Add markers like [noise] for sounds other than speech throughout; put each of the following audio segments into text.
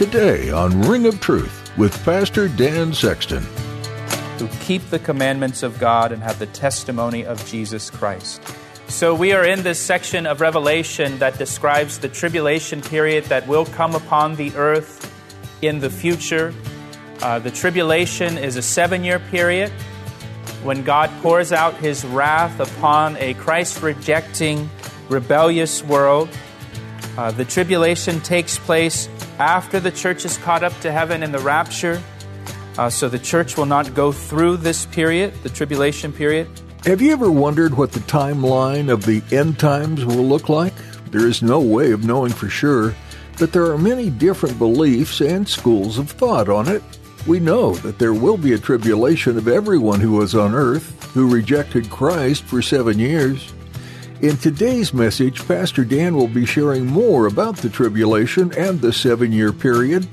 today on Ring of Truth with Pastor Dan Sexton. Who keep the commandments of God and have the testimony of Jesus Christ. So, we are in this section of Revelation that describes the tribulation period that will come upon the earth in the future. Uh, the tribulation is a seven year period when God pours out his wrath upon a Christ rejecting, rebellious world. Uh, the tribulation takes place after the church is caught up to heaven in the rapture. Uh, so the church will not go through this period, the tribulation period. Have you ever wondered what the timeline of the end times will look like? There is no way of knowing for sure, but there are many different beliefs and schools of thought on it. We know that there will be a tribulation of everyone who was on earth, who rejected Christ for seven years. In today's message, Pastor Dan will be sharing more about the tribulation and the seven year period.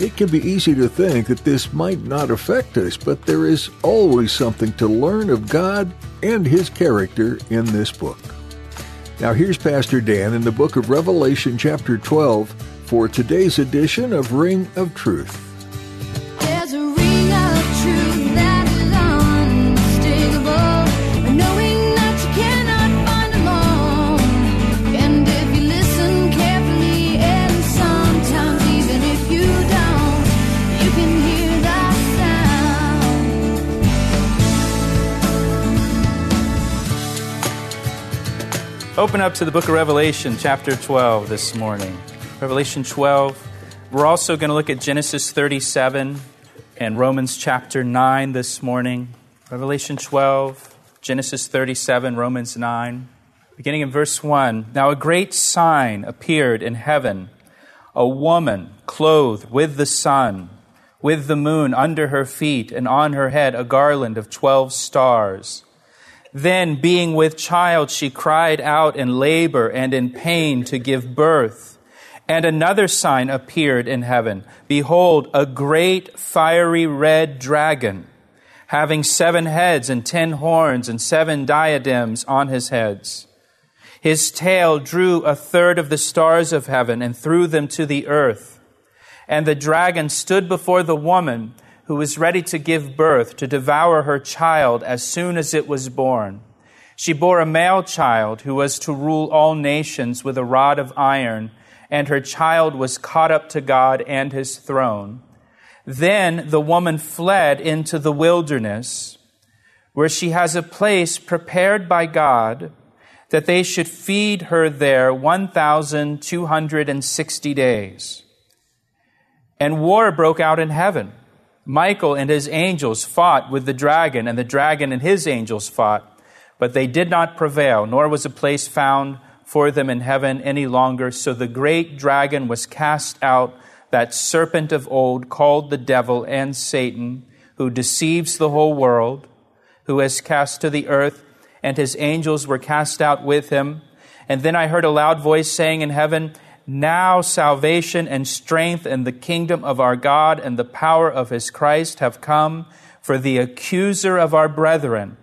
It can be easy to think that this might not affect us, but there is always something to learn of God and His character in this book. Now, here's Pastor Dan in the book of Revelation, chapter 12, for today's edition of Ring of Truth. Open up to the book of Revelation, chapter 12, this morning. Revelation 12. We're also going to look at Genesis 37 and Romans chapter 9 this morning. Revelation 12, Genesis 37, Romans 9. Beginning in verse 1. Now a great sign appeared in heaven a woman clothed with the sun, with the moon under her feet, and on her head a garland of 12 stars. Then, being with child, she cried out in labor and in pain to give birth. And another sign appeared in heaven. Behold, a great fiery red dragon, having seven heads and ten horns and seven diadems on his heads. His tail drew a third of the stars of heaven and threw them to the earth. And the dragon stood before the woman who was ready to give birth, to devour her child as soon as it was born. She bore a male child who was to rule all nations with a rod of iron, and her child was caught up to God and his throne. Then the woman fled into the wilderness, where she has a place prepared by God that they should feed her there 1,260 days. And war broke out in heaven. Michael and his angels fought with the dragon, and the dragon and his angels fought, but they did not prevail, nor was a place found for them in heaven any longer. So the great dragon was cast out, that serpent of old, called the devil and Satan, who deceives the whole world, who has cast to the earth, and his angels were cast out with him. And then I heard a loud voice saying in heaven, now salvation and strength and the kingdom of our God and the power of his Christ have come, for the accuser of our brethren,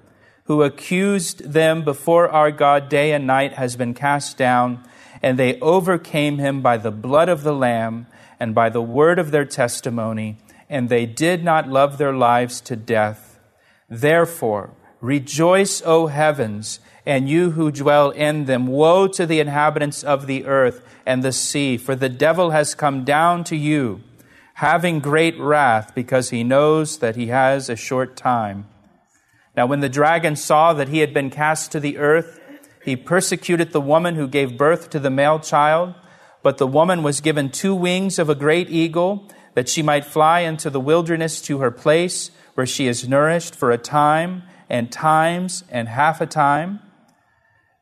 who accused them before our God day and night, has been cast down, and they overcame him by the blood of the Lamb and by the word of their testimony, and they did not love their lives to death. Therefore, rejoice, O heavens, and you who dwell in them. Woe to the inhabitants of the earth and the sea, for the devil has come down to you, having great wrath, because he knows that he has a short time. Now, when the dragon saw that he had been cast to the earth, he persecuted the woman who gave birth to the male child. But the woman was given two wings of a great eagle, that she might fly into the wilderness to her place, where she is nourished for a time, and times, and half a time,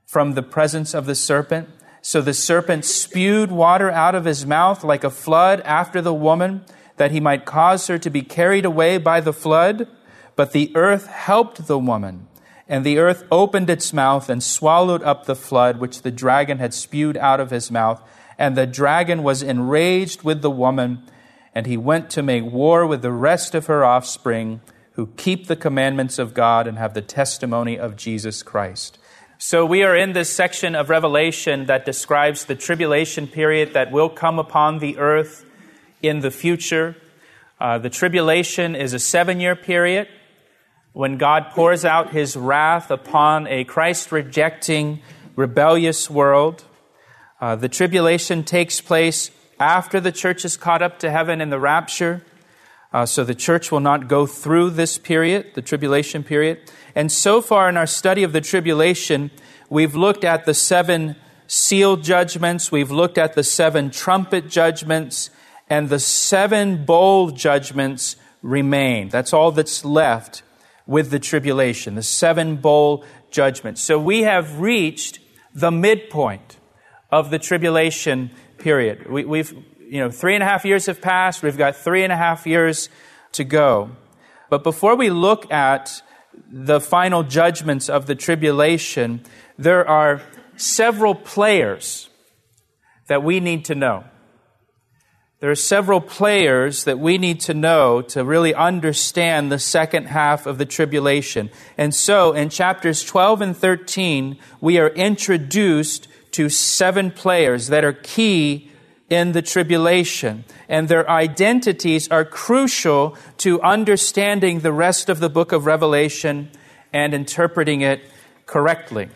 from the presence of the serpent. So the serpent spewed water out of his mouth like a flood after the woman, that he might cause her to be carried away by the flood. But the earth helped the woman, and the earth opened its mouth and swallowed up the flood which the dragon had spewed out of his mouth. And the dragon was enraged with the woman, and he went to make war with the rest of her offspring, who keep the commandments of God and have the testimony of Jesus Christ. So, we are in this section of Revelation that describes the tribulation period that will come upon the earth in the future. Uh, the tribulation is a seven year period when God pours out his wrath upon a Christ rejecting, rebellious world. Uh, the tribulation takes place after the church is caught up to heaven in the rapture. Uh, so the church will not go through this period, the tribulation period. And so far in our study of the tribulation, we've looked at the seven seal judgments, we've looked at the seven trumpet judgments, and the seven bowl judgments remain. That's all that's left with the tribulation, the seven bowl judgments. So we have reached the midpoint of the tribulation period. We, have you know, three and a half years have passed. We've got three and a half years to go. But before we look at the final judgments of the tribulation, there are several players that we need to know. There are several players that we need to know to really understand the second half of the tribulation. And so in chapters 12 and 13, we are introduced to seven players that are key in the tribulation, and their identities are crucial to understanding the rest of the book of Revelation and interpreting it correctly.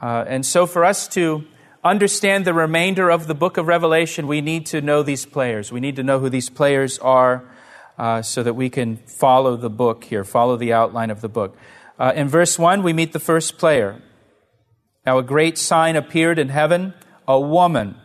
Uh, and so, for us to understand the remainder of the book of Revelation, we need to know these players. We need to know who these players are uh, so that we can follow the book here, follow the outline of the book. Uh, in verse 1, we meet the first player. Now, a great sign appeared in heaven a woman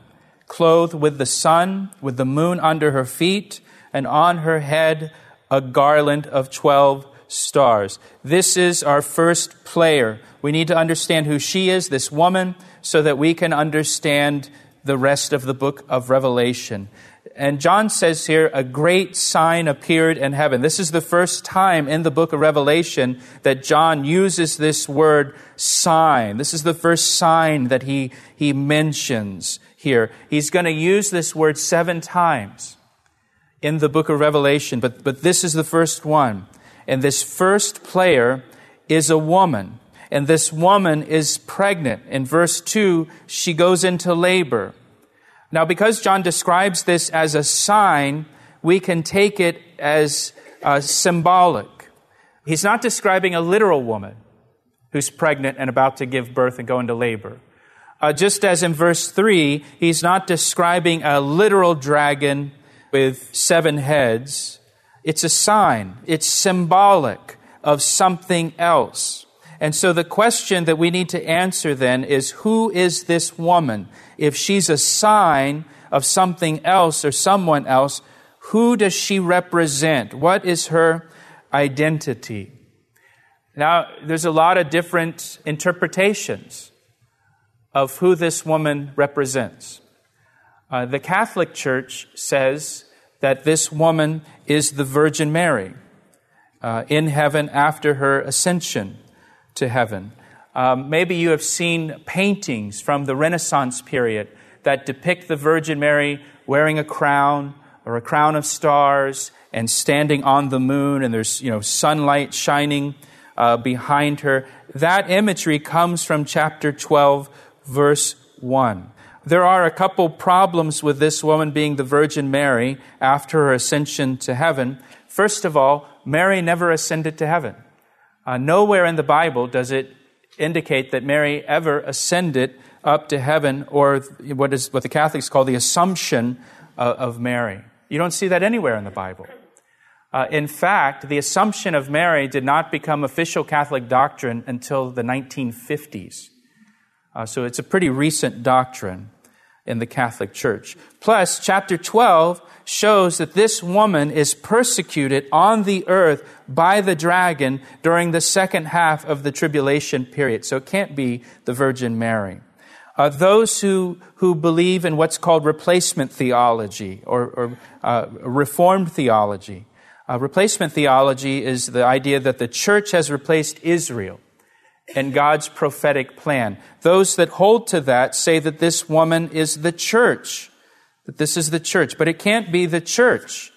clothed with the sun, with the moon under her feet, and on her head a garland of 12 stars. This is our first player. We need to understand who she is, this woman, so that we can understand the rest of the book of Revelation. And John says here, a great sign appeared in heaven. This is the first time in the book of Revelation that John uses this word sign. This is the first sign that he, he mentions here. He's going to use this word seven times in the book of Revelation, but, but this is the first one. And this first player is a woman. And this woman is pregnant. In verse 2, she goes into labor. Now, because John describes this as a sign, we can take it as uh, symbolic. He's not describing a literal woman who's pregnant and about to give birth and go into labor. Uh, just as in verse 3, he's not describing a literal dragon with seven heads. It's a sign, it's symbolic of something else. And so the question that we need to answer then is who is this woman? If she's a sign of something else or someone else, who does she represent? What is her identity? Now, there's a lot of different interpretations of who this woman represents. Uh, the Catholic Church says that this woman is the Virgin Mary uh, in heaven after her ascension to heaven. Um, maybe you have seen paintings from the Renaissance period that depict the Virgin Mary wearing a crown or a crown of stars and standing on the moon, and there's you know sunlight shining uh, behind her. That imagery comes from chapter 12, verse 1. There are a couple problems with this woman being the Virgin Mary after her ascension to heaven. First of all, Mary never ascended to heaven. Uh, nowhere in the Bible does it indicate that Mary ever ascended up to heaven or what is what the Catholics call the assumption of, of Mary. You don't see that anywhere in the Bible. Uh, in fact, the assumption of Mary did not become official Catholic doctrine until the 1950s. Uh, so it's a pretty recent doctrine in the Catholic Church. Plus, chapter 12 shows that this woman is persecuted on the earth by the dragon during the second half of the tribulation period. So it can't be the Virgin Mary. Uh, those who, who believe in what's called replacement theology or, or uh, reformed theology. Uh, replacement theology is the idea that the church has replaced Israel and God's prophetic plan. Those that hold to that say that this woman is the church, that this is the church, but it can't be the church.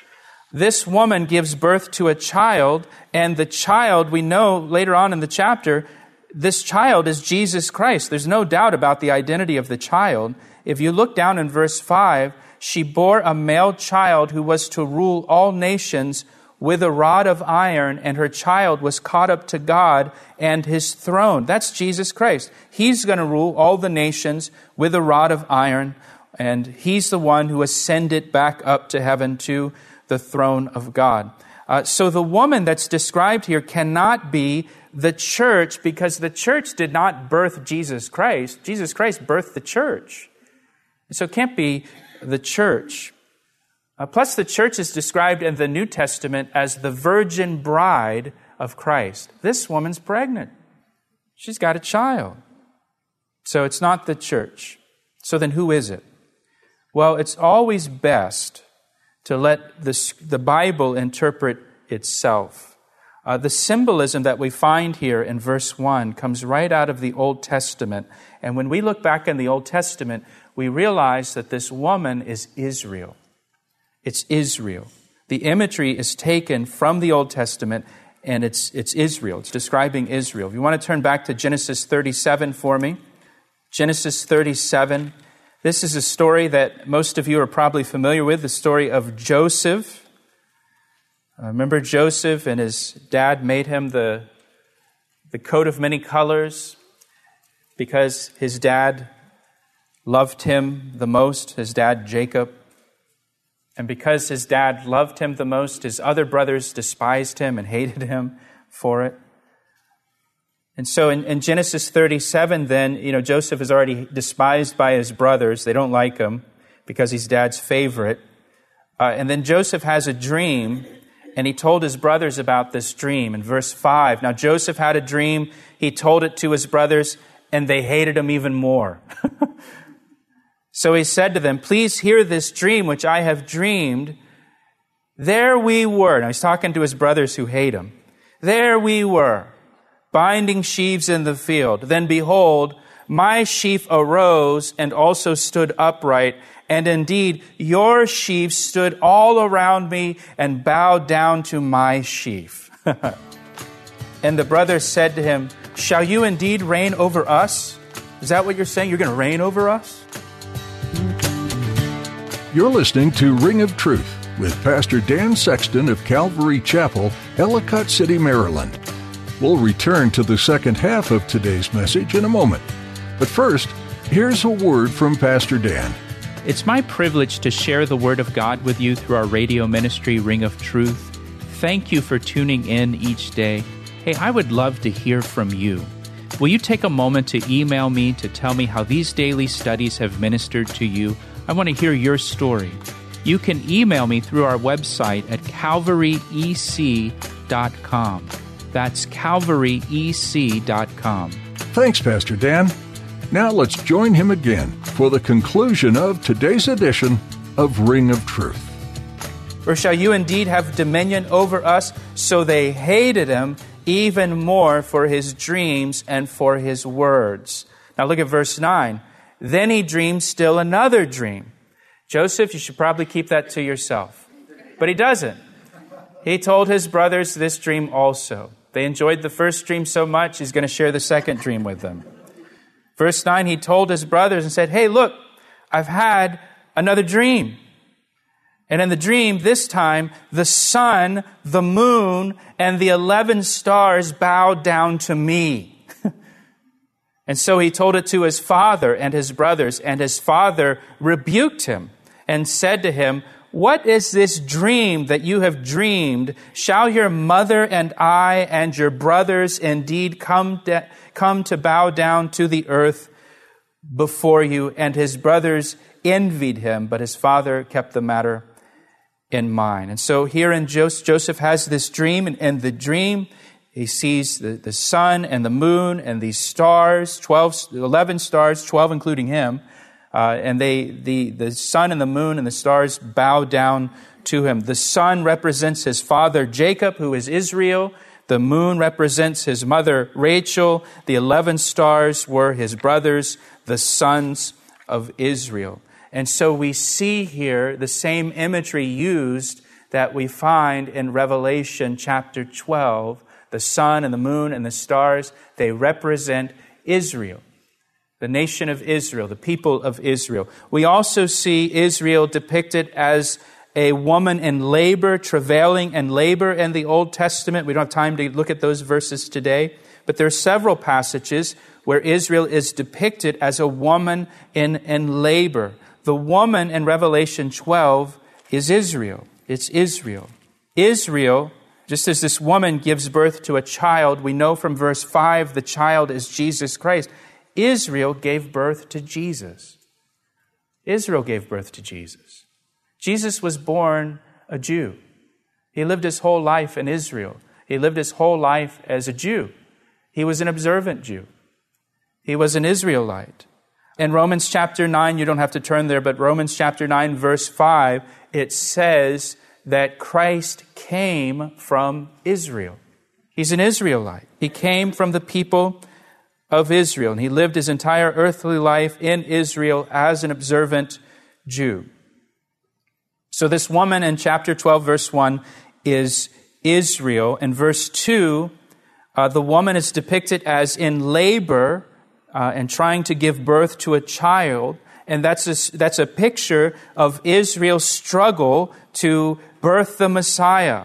This woman gives birth to a child, and the child, we know later on in the chapter, this child is Jesus Christ. There's no doubt about the identity of the child. If you look down in verse 5, she bore a male child who was to rule all nations with a rod of iron, and her child was caught up to God and his throne. That's Jesus Christ. He's going to rule all the nations with a rod of iron, and he's the one who ascended back up to heaven to the throne of God. Uh, so the woman that's described here cannot be the church because the church did not birth Jesus Christ. Jesus Christ birthed the church. So it can't be the church. Uh, plus, the church is described in the New Testament as the virgin bride of Christ. This woman's pregnant. She's got a child. So it's not the church. So then who is it? Well, it's always best to let the, the Bible interpret itself. Uh, the symbolism that we find here in verse 1 comes right out of the Old Testament. And when we look back in the Old Testament, we realize that this woman is Israel. It's Israel. The imagery is taken from the Old Testament and it's, it's Israel. It's describing Israel. If you want to turn back to Genesis 37 for me, Genesis 37. This is a story that most of you are probably familiar with the story of Joseph. Uh, remember Joseph and his dad made him the, the coat of many colors because his dad loved him the most, his dad Jacob. And because his dad loved him the most, his other brothers despised him and hated him for it. And so in, in, Genesis 37, then, you know, Joseph is already despised by his brothers. They don't like him because he's dad's favorite. Uh, and then Joseph has a dream, and he told his brothers about this dream in verse 5. Now, Joseph had a dream. He told it to his brothers, and they hated him even more. [laughs] so he said to them, Please hear this dream which I have dreamed. There we were. Now, he's talking to his brothers who hate him. There we were binding sheaves in the field. Then behold, my sheaf arose and also stood upright. And indeed, your sheaves stood all around me and bowed down to my sheaf. [laughs] and the brothers said to him, Shall you indeed reign over us? Is that what you're saying? You're going to reign over us? You're listening to Ring of Truth with Pastor Dan Sexton of Calvary Chapel, Ellicott City, Maryland. We'll return to the second half of today's message in a moment. But first, here's a word from Pastor Dan. It's my privilege to share the Word of God with you through our radio ministry, Ring of Truth. Thank you for tuning in each day. Hey, I would love to hear from you. Will you take a moment to email me to tell me how these daily studies have ministered to you? I want to hear your story. You can email me through our website at calvaryec.com. That's calvaryec.com. Thanks, Pastor Dan. Now let's join him again for the conclusion of today's edition of Ring of Truth. Or shall you indeed have dominion over us? So they hated him even more for his dreams and for his words. Now look at verse 9. Then he dreamed still another dream. Joseph, you should probably keep that to yourself. But he doesn't. He told his brothers this dream also. They enjoyed the first dream so much, he's going to share the second dream with them. Verse 9, he told his brothers and said, Hey, look, I've had another dream. And in the dream, this time, the sun, the moon, and the 11 stars bowed down to me. And so he told it to his father and his brothers, and his father rebuked him and said to him, what is this dream that you have dreamed? Shall your mother and I and your brothers indeed come, come to bow down to the earth before you? And his brothers envied him, but his father kept the matter in mind. And so here in Joseph, Joseph has this dream, and in the dream, he sees the, the sun and the moon and these stars, 12, 11 stars, 12 including him, uh, and they, the, the sun and the moon and the stars bow down to him. The sun represents his father Jacob, who is Israel. The moon represents his mother Rachel. The 11 stars were his brothers, the sons of Israel. And so we see here the same imagery used that we find in Revelation chapter 12. The sun and the moon and the stars, they represent Israel. the nation of Israel, the people of Israel. We also see Israel depicted as a woman in labor, travailing and labor in the Old Testament. We don't have time to look at those verses today, but there are several passages where Israel is depicted as a woman in, in labor. The woman in Revelation 12 is Israel. It's Israel. Israel, just as this woman gives birth to a child, we know from verse 5 the child is Jesus Christ. Israel gave birth to Jesus. Israel gave birth to Jesus. Jesus was born a Jew. He lived his whole life in Israel. He lived his whole life as a Jew. He was an observant Jew. He was an Israelite. In Romans chapter 9, you don't have to turn there, but Romans chapter 9, verse 5, it says that Christ came from Israel. He's an Israelite. He came from the people of Israel, and he lived his entire earthly life in Israel as an observant Jew. So, this woman in chapter 12, verse 1, is Israel. In verse 2, uh, the woman is depicted as in labor uh, and trying to give birth to a child. And that's a, that's a picture of Israel's struggle to birth the Messiah.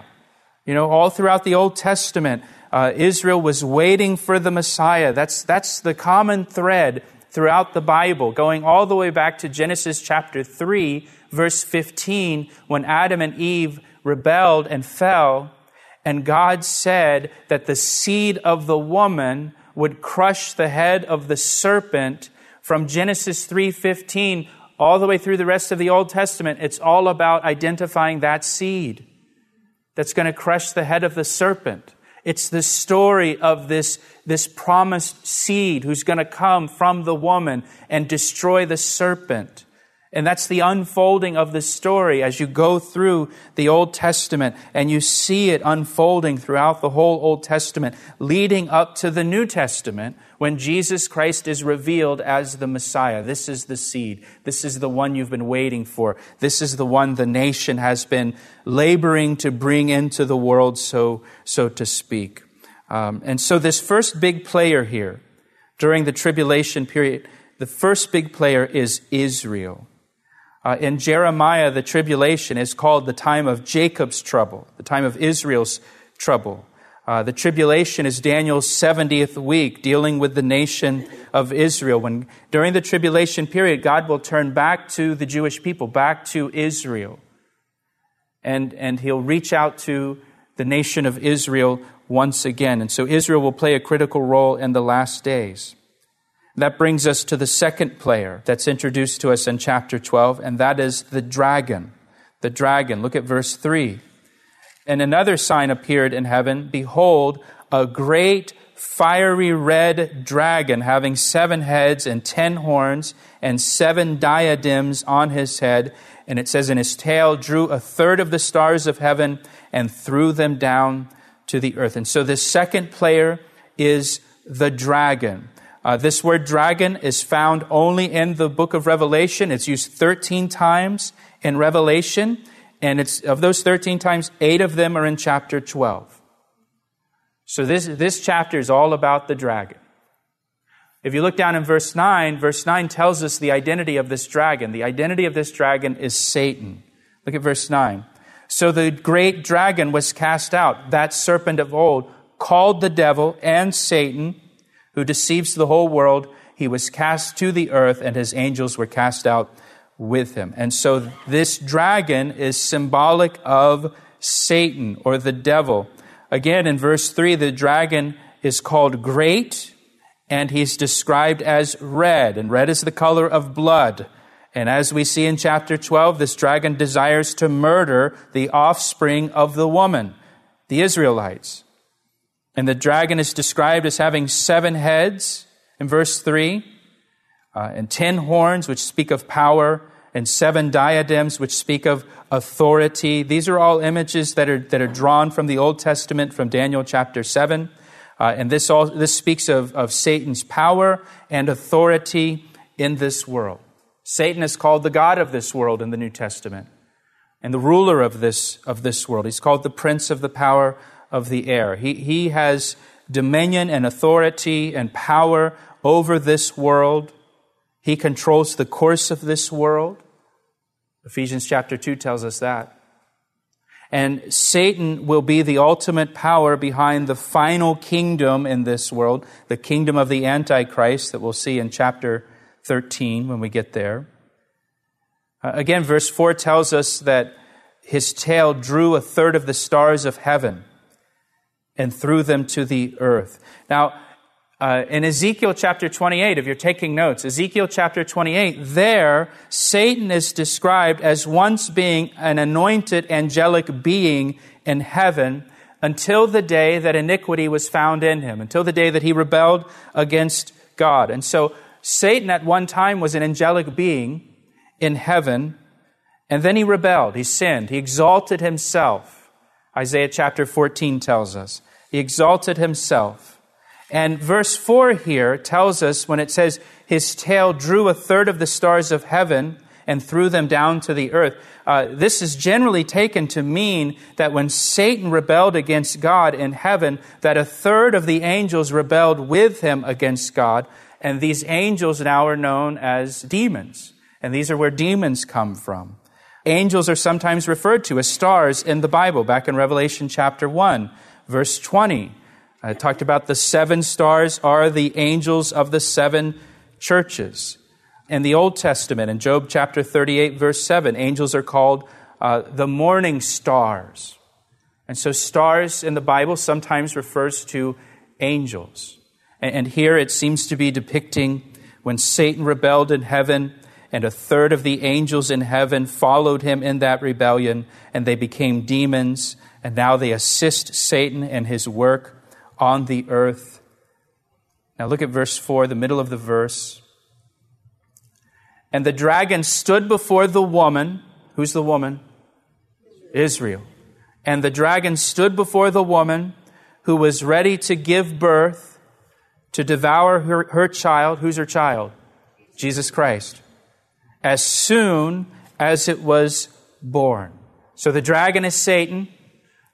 You know, all throughout the Old Testament, uh, Israel was waiting for the Messiah. That's, that's the common thread throughout the Bible, going all the way back to Genesis chapter 3, verse 15, when Adam and Eve rebelled and fell, and God said that the seed of the woman would crush the head of the serpent from Genesis 3:15 all the way through the rest of the Old Testament. It's all about identifying that seed that's going to crush the head of the serpent. It's the story of this, this promised seed who's going to come from the woman and destroy the serpent. And that's the unfolding of the story as you go through the Old Testament and you see it unfolding throughout the whole Old Testament, leading up to the New Testament when Jesus Christ is revealed as the Messiah. This is the seed. This is the one you've been waiting for. This is the one the nation has been laboring to bring into the world, so, so to speak. Um, and so this first big player here during the tribulation period, the first big player is Israel. Uh, in Jeremiah, the tribulation is called the time of Jacob's trouble, the time of Israel's trouble. Uh, the tribulation is Daniel's 70th week dealing with the nation of Israel. When during the tribulation period, God will turn back to the Jewish people, back to Israel. And, and he'll reach out to the nation of Israel once again. And so Israel will play a critical role in the last days. That brings us to the second player that's introduced to us in chapter 12, and that is the dragon. The dragon. Look at verse 3. And another sign appeared in heaven Behold, a great fiery red dragon having seven heads and ten horns and seven diadems on his head. And it says, in his tail drew a third of the stars of heaven and threw them down to the earth. And so this second player is the dragon. Uh, this word dragon is found only in the book of Revelation. It's used 13 times in Revelation, and it's of those 13 times, eight of them are in chapter 12. So this, this chapter is all about the dragon. If you look down in verse 9, verse 9 tells us the identity of this dragon. The identity of this dragon is Satan. Look at verse 9. So the great dragon was cast out, that serpent of old, called the devil and Satan who deceives the whole world. He was cast to the earth, and his angels were cast out with him. And so this dragon is symbolic of Satan or the devil. Again, in verse 3, the dragon is called great, and he's described as red, and red is the color of blood. And as we see in chapter 12, this dragon desires to murder the offspring of the woman, the Israelites. And the dragon is described as having seven heads in verse 3, uh, and ten horns, which speak of power, and seven diadems, which speak of authority. These are all images that are, that are drawn from the Old Testament, from Daniel chapter 7. Uh, and this, all, this speaks of, of Satan's power and authority in this world. Satan is called the God of this world in the New Testament and the ruler of this, of this world. He's called the prince of the power of the air. He, he has dominion and authority and power over this world. He controls the course of this world. Ephesians chapter 2 tells us that. And Satan will be the ultimate power behind the final kingdom in this world, the kingdom of the Antichrist that we'll see in chapter 13 when we get there. Uh, again, verse 4 tells us that his tail drew a third of the stars of heaven and threw them to the earth. Now, uh, in Ezekiel chapter 28, if you're taking notes, Ezekiel chapter 28, there, Satan is described as once being an anointed angelic being in heaven until the day that iniquity was found in him, until the day that he rebelled against God. And so, Satan at one time was an angelic being in heaven, and then he rebelled, he sinned, he exalted himself. Isaiah chapter 14 tells us. He exalted himself. And verse 4 here tells us when it says, His tail drew a third of the stars of heaven and threw them down to the earth. Uh, this is generally taken to mean that when Satan rebelled against God in heaven, that a third of the angels rebelled with him against God. And these angels now are known as demons. And these are where demons come from. Angels are sometimes referred to as stars in the Bible, back in Revelation chapter 1, verse 20. I talked about the seven stars are the angels of the seven churches. In the Old Testament, in Job chapter 38, verse 7, angels are called uh, the morning stars. And so, stars in the Bible sometimes refers to angels. And, and here it seems to be depicting when Satan rebelled in heaven, and a third of the angels in heaven followed him in that rebellion, and they became demons, and now they assist Satan and his work on the earth. Now look at verse 4, the middle of the verse. And the dragon stood before the woman. Who's the woman? Israel. And the dragon stood before the woman who was ready to give birth to devour her, her child. Who's her child? Jesus Christ. As soon as it was born. So the dragon is Satan,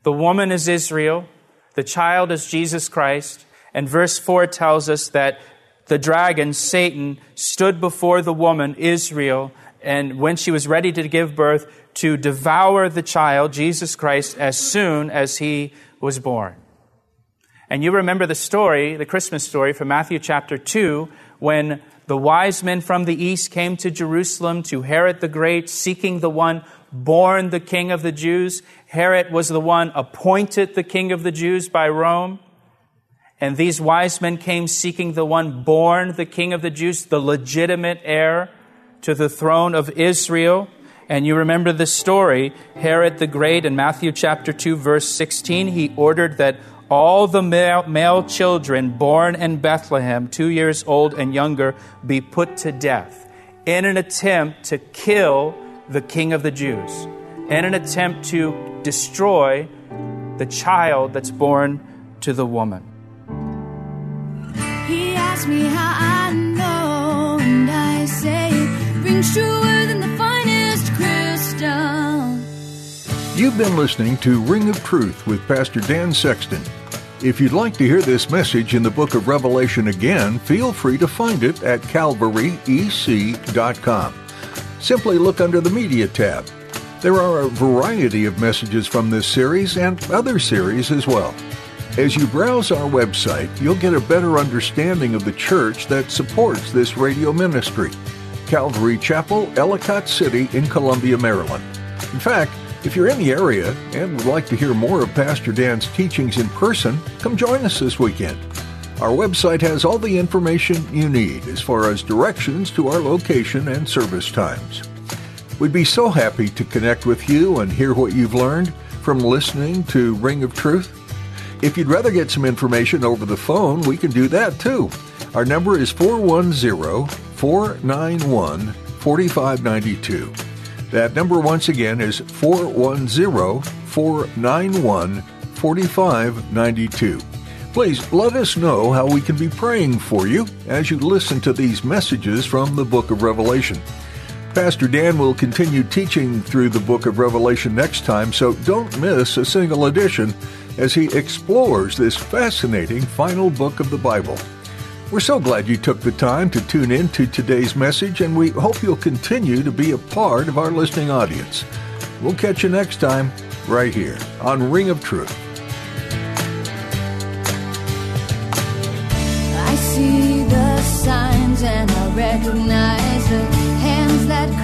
the woman is Israel, the child is Jesus Christ. And verse 4 tells us that the dragon, Satan, stood before the woman, Israel, and when she was ready to give birth, to devour the child, Jesus Christ, as soon as he was born. And you remember the story, the Christmas story from Matthew chapter 2, when the wise men from the east came to Jerusalem to Herod the Great, seeking the one born the king of the Jews. Herod was the one appointed the king of the Jews by Rome. And these wise men came seeking the one born the king of the Jews, the legitimate heir to the throne of Israel. And you remember the story Herod the Great in Matthew chapter 2, verse 16, he ordered that all the male, male children born in Bethlehem, two years old and younger, be put to death in an attempt to kill the king of the Jews in an attempt to destroy the child that's born to the woman. He asked me how I know, and I say it rings truer than the finest crystal. You've been listening to Ring of Truth with Pastor Dan Sexton. If you'd like to hear this message in the book of Revelation again, feel free to find it at calvaryec.com. Simply look under the Media tab. There are a variety of messages from this series and other series as well. As you browse our website, you'll get a better understanding of the church that supports this radio ministry Calvary Chapel, Ellicott City in Columbia, Maryland. In fact, if you're in the area and would like to hear more of Pastor Dan's teachings in person, come join us this weekend. Our website has all the information you need as far as directions to our location and service times. We'd be so happy to connect with you and hear what you've learned from listening to Ring of Truth. If you'd rather get some information over the phone, we can do that too. Our number is 410 491 4592. That number once again is 410 491 4592. Please let us know how we can be praying for you as you listen to these messages from the book of Revelation. Pastor Dan will continue teaching through the book of Revelation next time, so don't miss a single edition as he explores this fascinating final book of the Bible. We're so glad you took the time to tune in to today's message, and we hope you'll continue to be a part of our listening audience. We'll catch you next time, right here on Ring of Truth. See the signs and I recognize the hands that